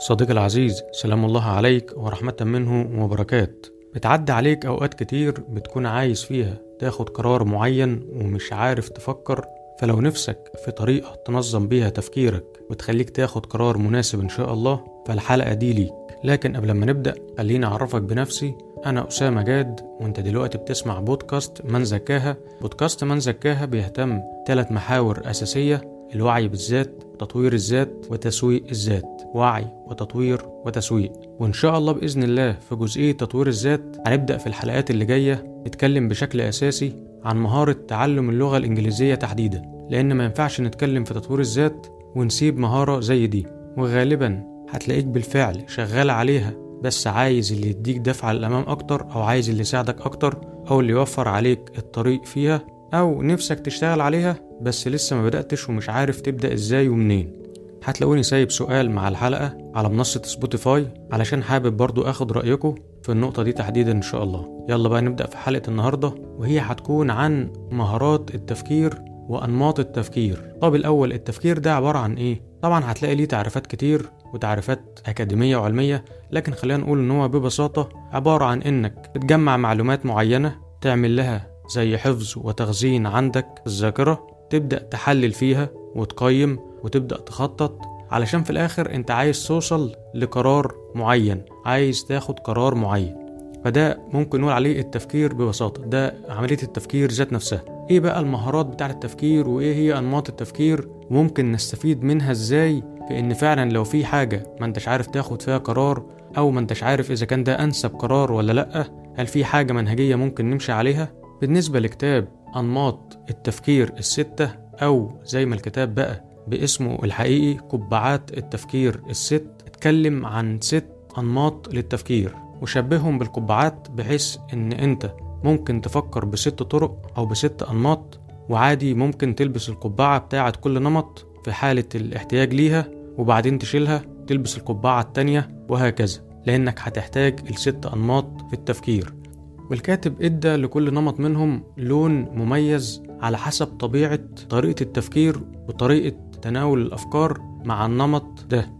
صديقي العزيز سلام الله عليك ورحمة منه وبركات. بتعدي عليك أوقات كتير بتكون عايز فيها تاخد قرار معين ومش عارف تفكر فلو نفسك في طريقة تنظم بيها تفكيرك وتخليك تاخد قرار مناسب إن شاء الله فالحلقة دي ليك. لكن قبل ما نبدأ خليني أعرفك بنفسي. أنا أسامة جاد وأنت دلوقتي بتسمع بودكاست من زكاها. بودكاست من زكاها بيهتم ثلاث محاور أساسية الوعي بالذات تطوير الذات وتسويق الذات. وعي وتطوير وتسويق. وإن شاء الله بإذن الله في جزئية تطوير الذات هنبدأ في الحلقات اللي جاية نتكلم بشكل أساسي عن مهارة تعلم اللغة الإنجليزية تحديدا. لأن ما ينفعش نتكلم في تطوير الذات ونسيب مهارة زي دي. وغالبا هتلاقيك بالفعل شغال عليها بس عايز اللي يديك دفعة للأمام أكتر أو عايز اللي يساعدك أكتر أو اللي يوفر عليك الطريق فيها أو نفسك تشتغل عليها بس لسه ما بدأتش ومش عارف تبدأ إزاي ومنين. هتلاقوني سايب سؤال مع الحلقة على منصة سبوتيفاي علشان حابب برضو أخد رأيكم في النقطة دي تحديدا إن شاء الله. يلا بقى نبدأ في حلقة النهاردة وهي هتكون عن مهارات التفكير وأنماط التفكير. طب الأول التفكير ده عبارة عن إيه؟ طبعا هتلاقي ليه تعريفات كتير وتعريفات أكاديمية وعلمية لكن خلينا نقول إن هو ببساطة عبارة عن إنك تجمع معلومات معينة تعمل لها زي حفظ وتخزين عندك الذاكرة تبدأ تحلل فيها وتقيم وتبدأ تخطط علشان في الآخر أنت عايز توصل لقرار معين عايز تاخد قرار معين. فده ممكن نقول عليه التفكير ببساطة ده عملية التفكير ذات نفسها. إيه بقى المهارات بتاعة التفكير وإيه هي أنماط التفكير؟ وممكن نستفيد منها إزاي؟ في ان فعلا لو في حاجة ما أنتش عارف تاخد فيها قرار أو ما أنتش عارف إذا كان ده أنسب قرار ولا لأ هل في حاجة منهجية ممكن نمشي عليها؟ بالنسبة لكتاب أنماط التفكير الستة أو زي ما الكتاب بقى باسمه الحقيقي قبعات التفكير الست اتكلم عن ست أنماط للتفكير وشبههم بالقبعات بحيث إن أنت ممكن تفكر بست طرق أو بست أنماط وعادي ممكن تلبس القبعة بتاعة كل نمط في حالة الاحتياج ليها وبعدين تشيلها تلبس القبعة التانية وهكذا لأنك هتحتاج الست أنماط في التفكير. والكاتب إدى لكل نمط منهم لون مميز على حسب طبيعة طريقة التفكير وطريقة تناول الأفكار مع النمط ده.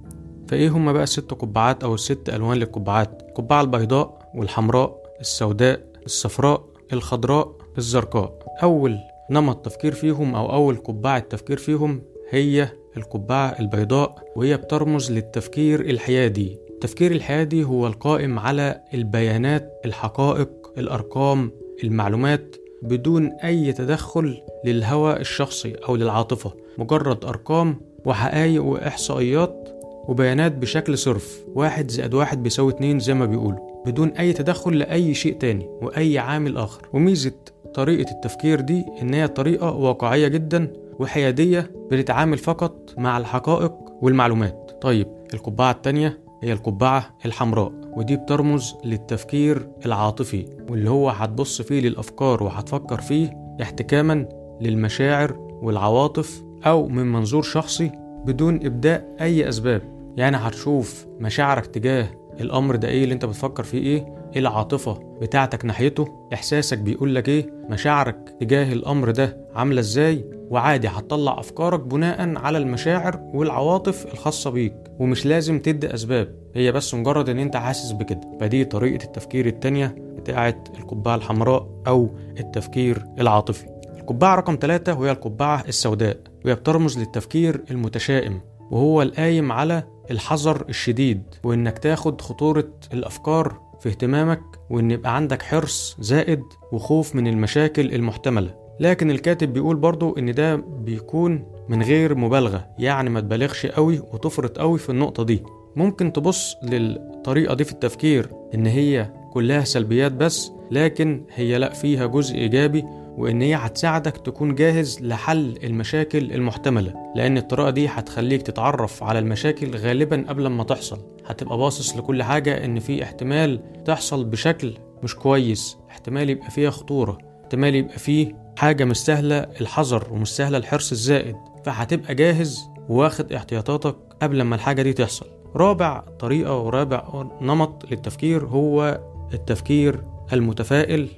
فإيه هما بقى الست قبعات أو الست ألوان للقبعات؟ القبعة البيضاء والحمراء السوداء الصفراء الخضراء الزرقاء. أول نمط تفكير فيهم أو أول قبعة تفكير فيهم هي القبعة البيضاء وهي بترمز للتفكير الحيادي. التفكير الحيادي هو القائم على البيانات الحقائق الأرقام المعلومات بدون أي تدخل للهوى الشخصي أو للعاطفة. مجرد أرقام وحقائق وإحصائيات وبيانات بشكل صرف. واحد زائد واحد بيساوي اتنين زي ما بيقولوا بدون أي تدخل لأي شيء تاني وأي عامل آخر. وميزة طريقة التفكير دي إن هي طريقة واقعية جدا وحيادية بتتعامل فقط مع الحقائق والمعلومات. طيب القبعة التانية هي القبعة الحمراء ودي بترمز للتفكير العاطفي واللي هو هتبص فيه للأفكار وهتفكر فيه احتكاما للمشاعر والعواطف أو من منظور شخصي بدون إبداء أي أسباب. يعني هتشوف مشاعرك تجاه الأمر ده إيه اللي أنت بتفكر فيه إيه العاطفة بتاعتك ناحيته. إحساسك بيقول لك إيه؟ مشاعرك تجاه الأمر ده عاملة إزاي؟ وعادي هتطلع أفكارك بناء على المشاعر والعواطف الخاصة بيك. ومش لازم تدي أسباب هي بس مجرد إن أنت حاسس بكده. فدي طريقة التفكير التانية بتاعة القبعة الحمراء أو التفكير العاطفي. القبعة رقم ثلاثة وهي القبعة السوداء. وهي بترمز للتفكير المتشائم وهو القايم على الحذر الشديد وإنك تاخد خطورة الأفكار في اهتمامك وإن يبقى عندك حرص زائد وخوف من المشاكل المحتملة. لكن الكاتب بيقول برضو إن ده بيكون من غير مبالغة يعني ما تبالغش قوي وتفرط قوي في النقطة دي. ممكن تبص للطريقة دي في التفكير إن هي كلها سلبيات بس لكن هي لأ فيها جزء إيجابي وإن هي هتساعدك تكون جاهز لحل المشاكل المحتملة لأن الطريقة دي هتخليك تتعرف على المشاكل غالبا قبل ما تحصل. هتبقى باصص لكل حاجة إن في احتمال تحصل بشكل مش كويس احتمال يبقى فيها خطورة احتمال يبقى فيه حاجة مش سهلة الحذر ومش سهلة الحرص الزائد. فهتبقى جاهز واخد احتياطاتك قبل ما الحاجة دي تحصل. رابع طريقة ورابع نمط للتفكير هو التفكير المتفائل.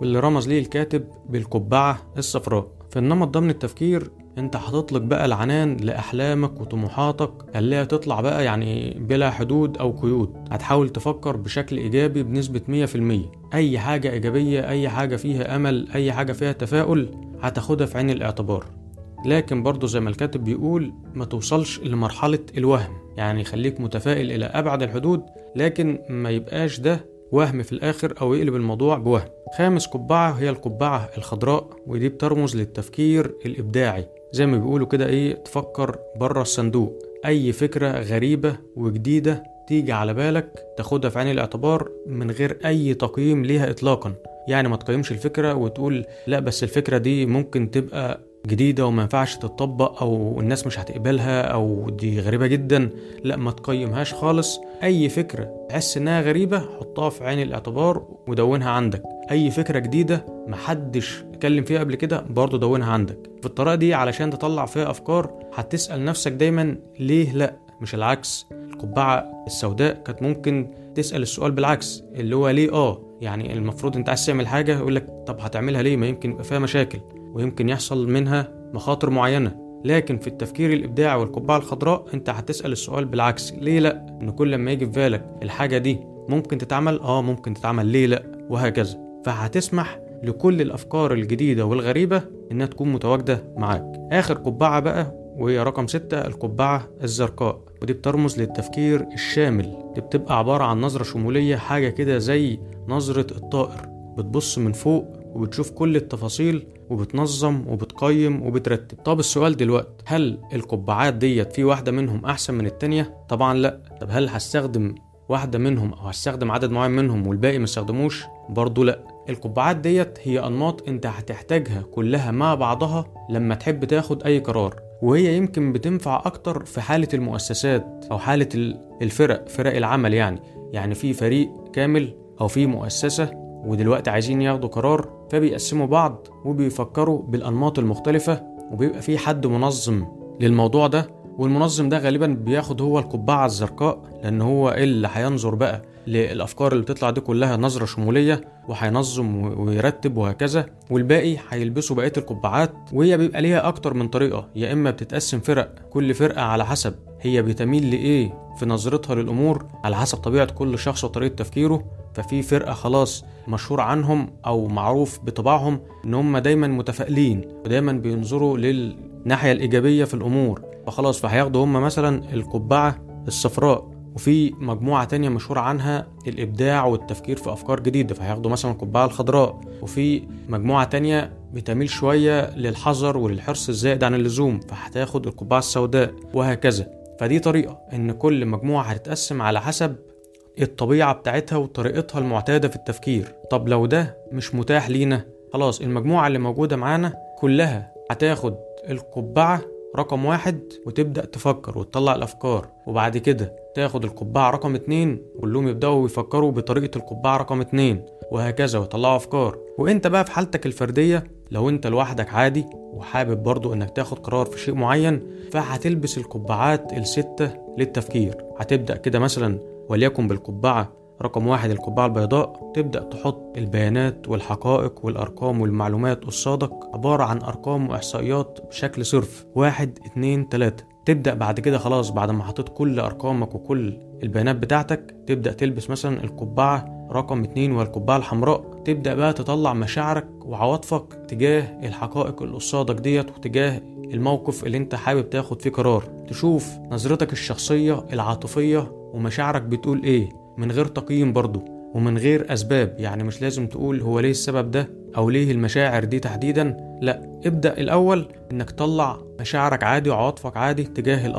واللي رمز ليه الكاتب بالقبعة الصفراء. في النمط ده من التفكير أنت هتطلق بقى العنان لأحلامك وطموحاتك اللي تطلع بقى يعني بلا حدود أو قيود. هتحاول تفكر بشكل إيجابي بنسبة 100% أي حاجة إيجابية أي حاجة فيها أمل أي حاجة فيها تفاؤل هتاخدها في عين الاعتبار. لكن برضه زي ما الكاتب بيقول ما توصلش لمرحلة الوهم. يعني خليك متفائل إلى أبعد الحدود لكن ما يبقاش ده وهم في الآخر أو يقلب الموضوع بوهم. خامس قبعة هي القبعة الخضراء ودي بترمز للتفكير الإبداعي. زي ما بيقولوا كده إيه تفكر بره الصندوق. أي فكرة غريبة وجديدة تيجي على بالك تاخدها في عين الاعتبار من غير أي تقييم ليها إطلاقا. يعني ما تقيمش الفكرة وتقول لا بس الفكرة دي ممكن تبقى جديدة وما ينفعش تطبق أو الناس مش هتقبلها أو دي غريبة جدا لا ما تقيمهاش خالص. أي فكرة تحس إنها غريبة حطها في عين الاعتبار ودونها عندك. أي فكرة جديدة محدش اتكلم فيها قبل كده برضه دونها عندك. في الطريقة دي علشان تطلع فيها أفكار هتسأل نفسك دايما ليه لأ مش العكس. القبعة السوداء كانت ممكن تسأل السؤال بالعكس اللي هو ليه آه؟ يعني المفروض أنت عايز تعمل حاجة يقول لك طب هتعملها ليه؟ ما يمكن يبقى فيها مشاكل. ويمكن يحصل منها مخاطر معينة. لكن في التفكير الإبداعي والقبعة الخضراء أنت هتسأل السؤال بالعكس. ليه لأ؟ إن كل لما يجي في بالك الحاجة دي ممكن تتعمل آه ممكن تتعمل. ليه لأ؟ وهكذا. فهتسمح لكل الأفكار الجديدة والغريبة إنها تكون متواجدة معاك. آخر قبعة بقى وهي رقم ستة القبعة الزرقاء. ودي بترمز للتفكير الشامل. دي بتبقى عبارة عن نظرة شمولية حاجة كده زي نظرة الطائر. بتبص من فوق وبتشوف كل التفاصيل وبتنظم وبتقيم وبترتب. طب السؤال دلوقتي هل القبعات ديت في واحدة منهم أحسن من التانية؟ طبعا لأ. طب هل هستخدم واحدة منهم أو هستخدم عدد معين منهم والباقي ما استخدموش؟ برضه لأ. القبعات ديت هي أنماط أنت هتحتاجها كلها مع بعضها لما تحب تاخد أي قرار. وهي يمكن بتنفع أكتر في حالة المؤسسات أو حالة الفرق فرق العمل يعني. يعني في فريق كامل أو في مؤسسة ودلوقتي عايزين ياخدوا قرار فبيقسموا بعض وبيفكروا بالأنماط المختلفة وبيبقى في حد منظم للموضوع ده والمنظم ده غالبا بياخد هو القبعة الزرقاء لأن هو اللي هينظر بقى للأفكار اللي بتطلع دي كلها نظرة شمولية وهينظم ويرتب وهكذا والباقي هيلبسوا بقية القبعات وهي بيبقى ليها أكتر من طريقة يا إما بتتقسم فرق كل فرقة على حسب هي بتميل لإيه في نظرتها للأمور على حسب طبيعة كل شخص وطريقة تفكيره ففي فرقة خلاص مشهور عنهم أو معروف بطباعهم إن هم دايما متفائلين ودايما بينظروا للناحية الإيجابية في الأمور. فخلاص فهياخدوا هم مثلا القبعة الصفراء. وفي مجموعة تانية مشهور عنها الإبداع والتفكير في أفكار جديدة. فهياخدوا مثلا القبعة الخضراء. وفي مجموعة تانية بتميل شوية للحذر وللحرص الزائد عن اللزوم. فهتاخد القبعة السوداء وهكذا. فدي طريقة إن كل مجموعة هتتقسم على حسب الطبيعة بتاعتها وطريقتها المعتادة في التفكير. طب لو ده مش متاح لينا خلاص المجموعة اللي موجودة معانا كلها هتاخد القبعة رقم واحد وتبدأ تفكر وتطلع الأفكار. وبعد كده تاخد القبعة رقم اتنين كلهم يبدأوا يفكروا بطريقة القبعة رقم اتنين وهكذا ويطلعوا أفكار. وانت بقى في حالتك الفردية لو انت لوحدك عادي وحابب برضو انك تاخد قرار في شيء معين فهتلبس القبعات الستة للتفكير. هتبدأ كده مثلا وليكن بالقبعة رقم واحد القبعة البيضاء تبدأ تحط البيانات والحقائق والأرقام والمعلومات قصادك عبارة عن أرقام وإحصائيات بشكل صرف. واحد اتنين تلاتة. تبدأ بعد كده خلاص بعد ما حطيت كل أرقامك وكل البيانات بتاعتك تبدأ تلبس مثلا القبعة رقم اتنين والقبعة الحمراء. تبدأ بقى تطلع مشاعرك وعواطفك تجاه الحقائق اللي قصادك ديت وتجاه الموقف اللي انت حابب تاخد فيه قرار. تشوف نظرتك الشخصية العاطفية ومشاعرك بتقول إيه. من غير تقييم برضه ومن غير أسباب. يعني مش لازم تقول هو ليه السبب ده أو ليه المشاعر دي تحديدا. لا ابدأ الأول إنك تطلع مشاعرك عادي وعواطفك عادي تجاه الأمر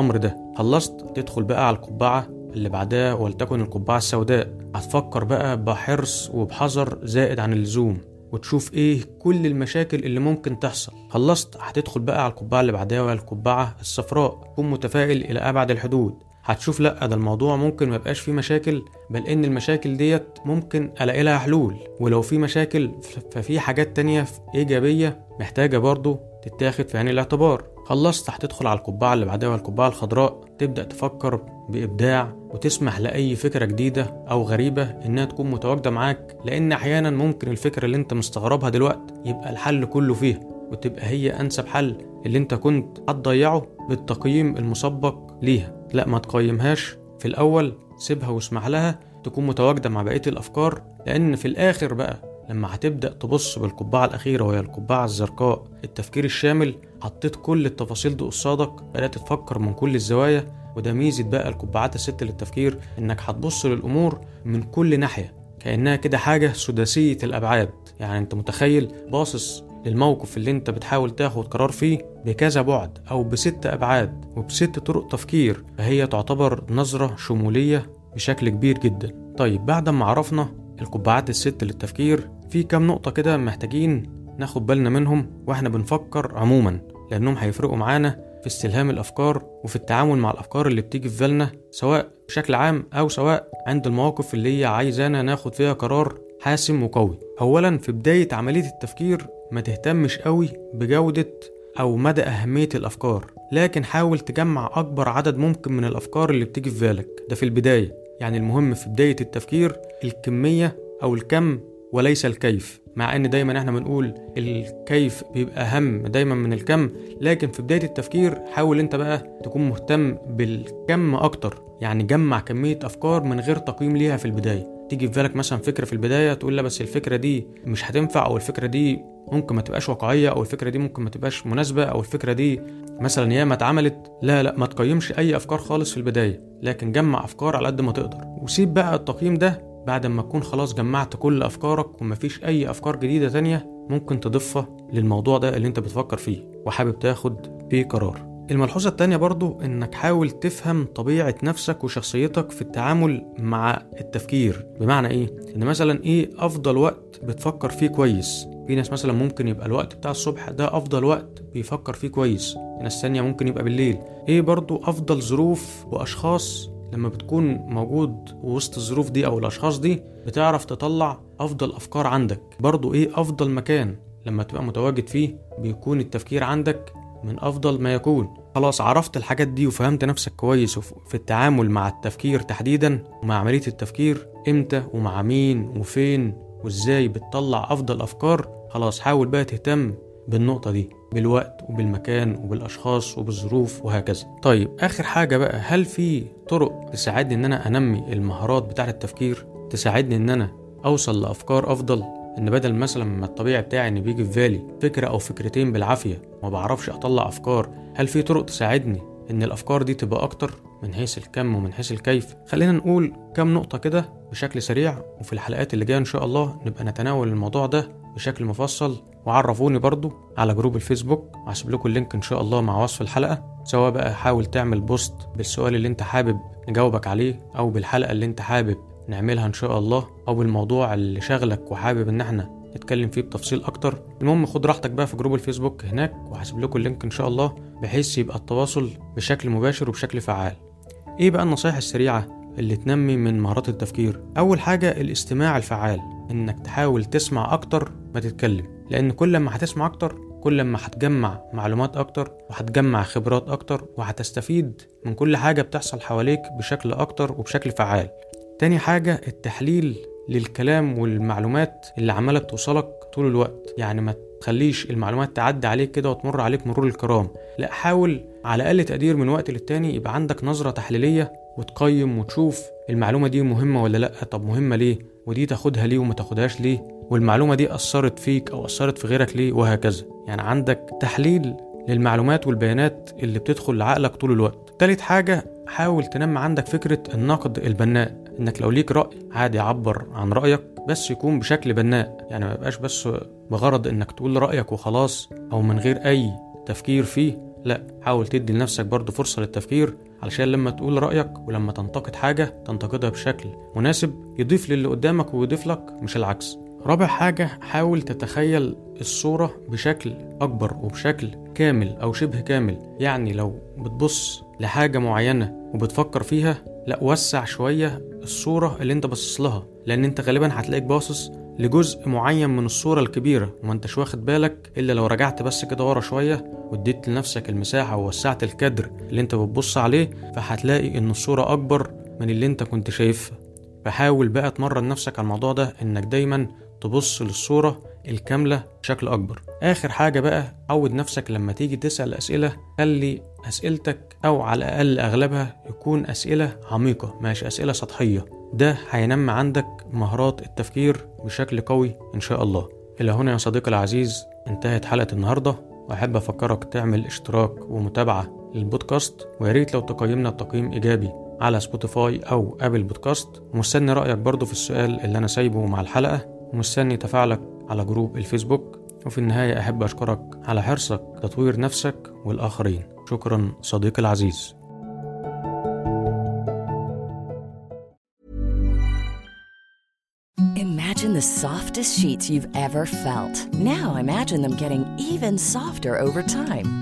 ده. خلصت تدخل بقى على القبعة اللي بعدها ولتكن القبعة السوداء. هتفكر بقى بحرص وبحذر زائد عن اللزوم وتشوف إيه كل المشاكل اللي ممكن تحصل. خلصت هتدخل بقى على القبعة اللي بعدها وهي القبعة الصفراء. كن متفائل إلى أبعد الحدود. هتشوف لأ ده الموضوع ممكن ما يبقاش فيه مشاكل بل إن المشاكل ديت ممكن ألاقي لها حلول. ولو في مشاكل ففي حاجات تانية إيجابية محتاجة برضو تتاخد في عين الاعتبار. خلصت هتدخل على القبعة اللي بعدها والقبعة الخضراء. تبدأ تفكر بإبداع وتسمح لأي فكرة جديدة أو غريبة إنها تكون متواجدة معاك لأن أحيانا ممكن الفكرة اللي أنت مستغربها دلوقتي يبقى الحل كله فيها وتبقى هي أنسب حل اللي أنت كنت هتضيعه بالتقييم المسبق ليها. لا ما تقيمهاش. في الأول سيبها واسمح لها تكون متواجدة مع بقية الأفكار لأن في الآخر بقى لما هتبدأ تبص بالقبعة الأخيرة وهي القبعة الزرقاء التفكير الشامل حطيت كل التفاصيل دي قصادك بدأت تفكر من كل الزوايا وده ميزة بقى القبعات الست للتفكير إنك هتبص للأمور من كل ناحية كأنها كده حاجة سداسية الأبعاد. يعني أنت متخيل باصص للموقف اللي أنت بتحاول تاخد قرار فيه بكذا بعد أو بست أبعاد وبست طرق تفكير فهي تعتبر نظرة شمولية بشكل كبير جدا. طيب بعد ما عرفنا القبعات الست للتفكير في كام نقطة كده محتاجين ناخد بالنا منهم وإحنا بنفكر عموما. لأنهم هيفرقوا معانا في استلهام الأفكار وفي التعامل مع الأفكار اللي بتيجي في بالنا سواء بشكل عام أو سواء عند المواقف اللي هي عايزانا ناخد فيها قرار حاسم وقوي. اولا في بداية عملية التفكير ما تهتمش قوي بجودة أو مدى أهمية الأفكار لكن حاول تجمع أكبر عدد ممكن من الأفكار اللي بتيجي في بالك. ده في البداية. يعني المهم في بداية التفكير الكمية أو الكم وليس الكيف مع إن دايما إحنا بنقول الكيف بيبقى أهم دايما من الكم لكن في بداية التفكير حاول أنت بقى تكون مهتم بالكم أكتر يعني جمع كمية أفكار من غير تقييم ليها في البداية. تيجي في بالك مثلا فكرة في البداية تقول لا بس الفكرة دي مش هتنفع أو الفكرة دي ممكن ما تبقاش واقعية أو الفكرة دي ممكن ما تبقاش مناسبة أو الفكرة دي مثلا ياما اتعملت. لا لا ما تقيمش أي أفكار خالص في البداية لكن جمع أفكار على قد ما تقدر. وسيب بقى التقييم ده بعد ما تكون خلاص جمعت كل أفكارك ومفيش أي أفكار جديدة تانية ممكن تضيفها للموضوع ده اللي أنت بتفكر فيه وحابب تاخد فيه قرار. الملحوظة التانية برضو إنك حاول تفهم طبيعة نفسك وشخصيتك في التعامل مع التفكير. بمعنى إيه؟ إن مثلا إيه أفضل وقت بتفكر فيه كويس؟ في ناس مثلا ممكن يبقى الوقت بتاع الصبح ده أفضل وقت بيفكر فيه كويس ناس تانية ممكن يبقى بالليل. إيه برضو أفضل ظروف وأشخاص لما بتكون موجود وسط الظروف دي أو الأشخاص دي بتعرف تطلع أفضل أفكار عندك. برضو إيه أفضل مكان لما تبقى متواجد فيه بيكون التفكير عندك من أفضل ما يكون. خلاص عرفت الحاجات دي وفهمت نفسك كويس في التعامل مع التفكير تحديدا ومع عملية التفكير إمتى ومع مين وفين وإزاي بتطلع أفضل أفكار خلاص حاول بقى تهتم بالنقطة دي. بالوقت وبالمكان وبالأشخاص وبالظروف وهكذا. طيب آخر حاجة بقى هل في طرق تساعدني إن أنا أنمي المهارات بتاعة التفكير تساعدني إن أنا أوصل لأفكار أفضل؟ إن بدل مثلا ما الطبيعي بتاعي إن بيجي في بالي فكرة أو فكرتين بالعافية ما بعرفش أطلع أفكار هل في طرق تساعدني إن الأفكار دي تبقى أكتر من حيث الكم ومن حيث الكيف؟ خلينا نقول كام نقطة كده بشكل سريع وفي الحلقات اللي جاية إن شاء الله نبقى نتناول الموضوع ده بشكل مفصل وعرفوني برضو على group ال Facebook وهسيب لكم ال link إن شاء الله مع وصف الحلقة. سواء بقى حاول تعمل post بالسؤال اللي أنت حابب نجاوبك عليه أو بالحلقة اللي أنت حابب نعملها إن شاء الله أو بالموضوع اللي شغلك وحابب إن إحنا نتكلم فيه بتفصيل أكتر. المهم خد راحتك بقى في group ال Facebook هناك وهسيب لكم ال link إن شاء الله بحيث يبقى التواصل بشكل مباشر وبشكل فعال. إيه بقى النصايح السريعة اللي تنمي من مهارات التفكير؟ أول حاجة الاستماع الفعال إنك تحاول تسمع أكتر ما تتكلم. لأن كل ما هتسمع أكتر كل ما هتجمع معلومات أكتر وهتجمع خبرات أكتر وهتستفيد من كل حاجة بتحصل حواليك بشكل أكتر وبشكل فعال. تاني حاجة التحليل للكلام والمعلومات اللي عمالة توصلك طول الوقت. يعني ما تخليش المعلومات تعدي عليك كده وتمر عليك مرور الكرام. لا حاول على أقل تقدير من وقت للتاني يبقى عندك نظرة تحليلية وتقيم وتشوف المعلومة دي مهمة ولا لأ. طب مهمة ليه؟ ودي تاخدها ليه وما تاخدهاش ليه؟ والمعلومة دي أثرت فيك أو أثرت في غيرك ليه؟ وهكذا. يعني عندك تحليل للمعلومات والبيانات اللي بتدخل لعقلك طول الوقت. تالت حاجة حاول تنمي عندك فكرة النقد البناء. إنك لو ليك رأي عادي عبر عن رأيك بس يكون بشكل بناء. يعني ما يبقاش بس بغرض إنك تقول رأيك وخلاص أو من غير أي تفكير فيه. لا حاول تدي لنفسك برضه فرصة للتفكير علشان لما تقول رأيك ولما تنتقد حاجة تنتقدها بشكل مناسب يضيف للي قدامك ويضيف لك مش العكس. رابع حاجة حاول تتخيل الصورة بشكل أكبر وبشكل كامل أو شبه كامل. يعني لو بتبص لحاجة معينة وبتفكر فيها لا وسع شوية الصورة اللي انت باصص لها. لأن انت غالبا هتلاقيك باصص لجزء معين من الصورة الكبيرة. وما انتش واخد بالك إلا لو رجعت بس كده ورا شوية واديت لنفسك المساحة ووسعت الكادر اللي انت بتبص عليه فهتلاقي إن الصورة أكبر من اللي انت كنت شايفها. فحاول بقى تمرن نفسك على الموضوع ده إنك دايما تبص للصورة الكاملة بشكل أكبر. آخر حاجة بقى عود نفسك لما تيجي تسأل أسئلة خلي أسئلتك أو على الأقل أغلبها يكون أسئلة عميقة مش أسئلة سطحية. ده هينمي عندك مهارات التفكير بشكل قوي إن شاء الله. إلى هنا يا صديقي العزيز انتهت حلقة النهاردة. وأحب أفكرك تعمل اشتراك ومتابعة للبودكاست ويا ريت لو تقيمنا بتقييم إيجابي على Spotify أو Apple Podcast ومستني رأيك برضو في السؤال اللي أنا سايبه مع الحلقة. ومستني تفاعلك على group ال Facebook وفي النهاية أحب أشكرك على حرصك تطوير نفسك والآخرين شكرا صديقي العزيز Imagine the softest sheets you've ever felt. Now imagine them getting even softer over time.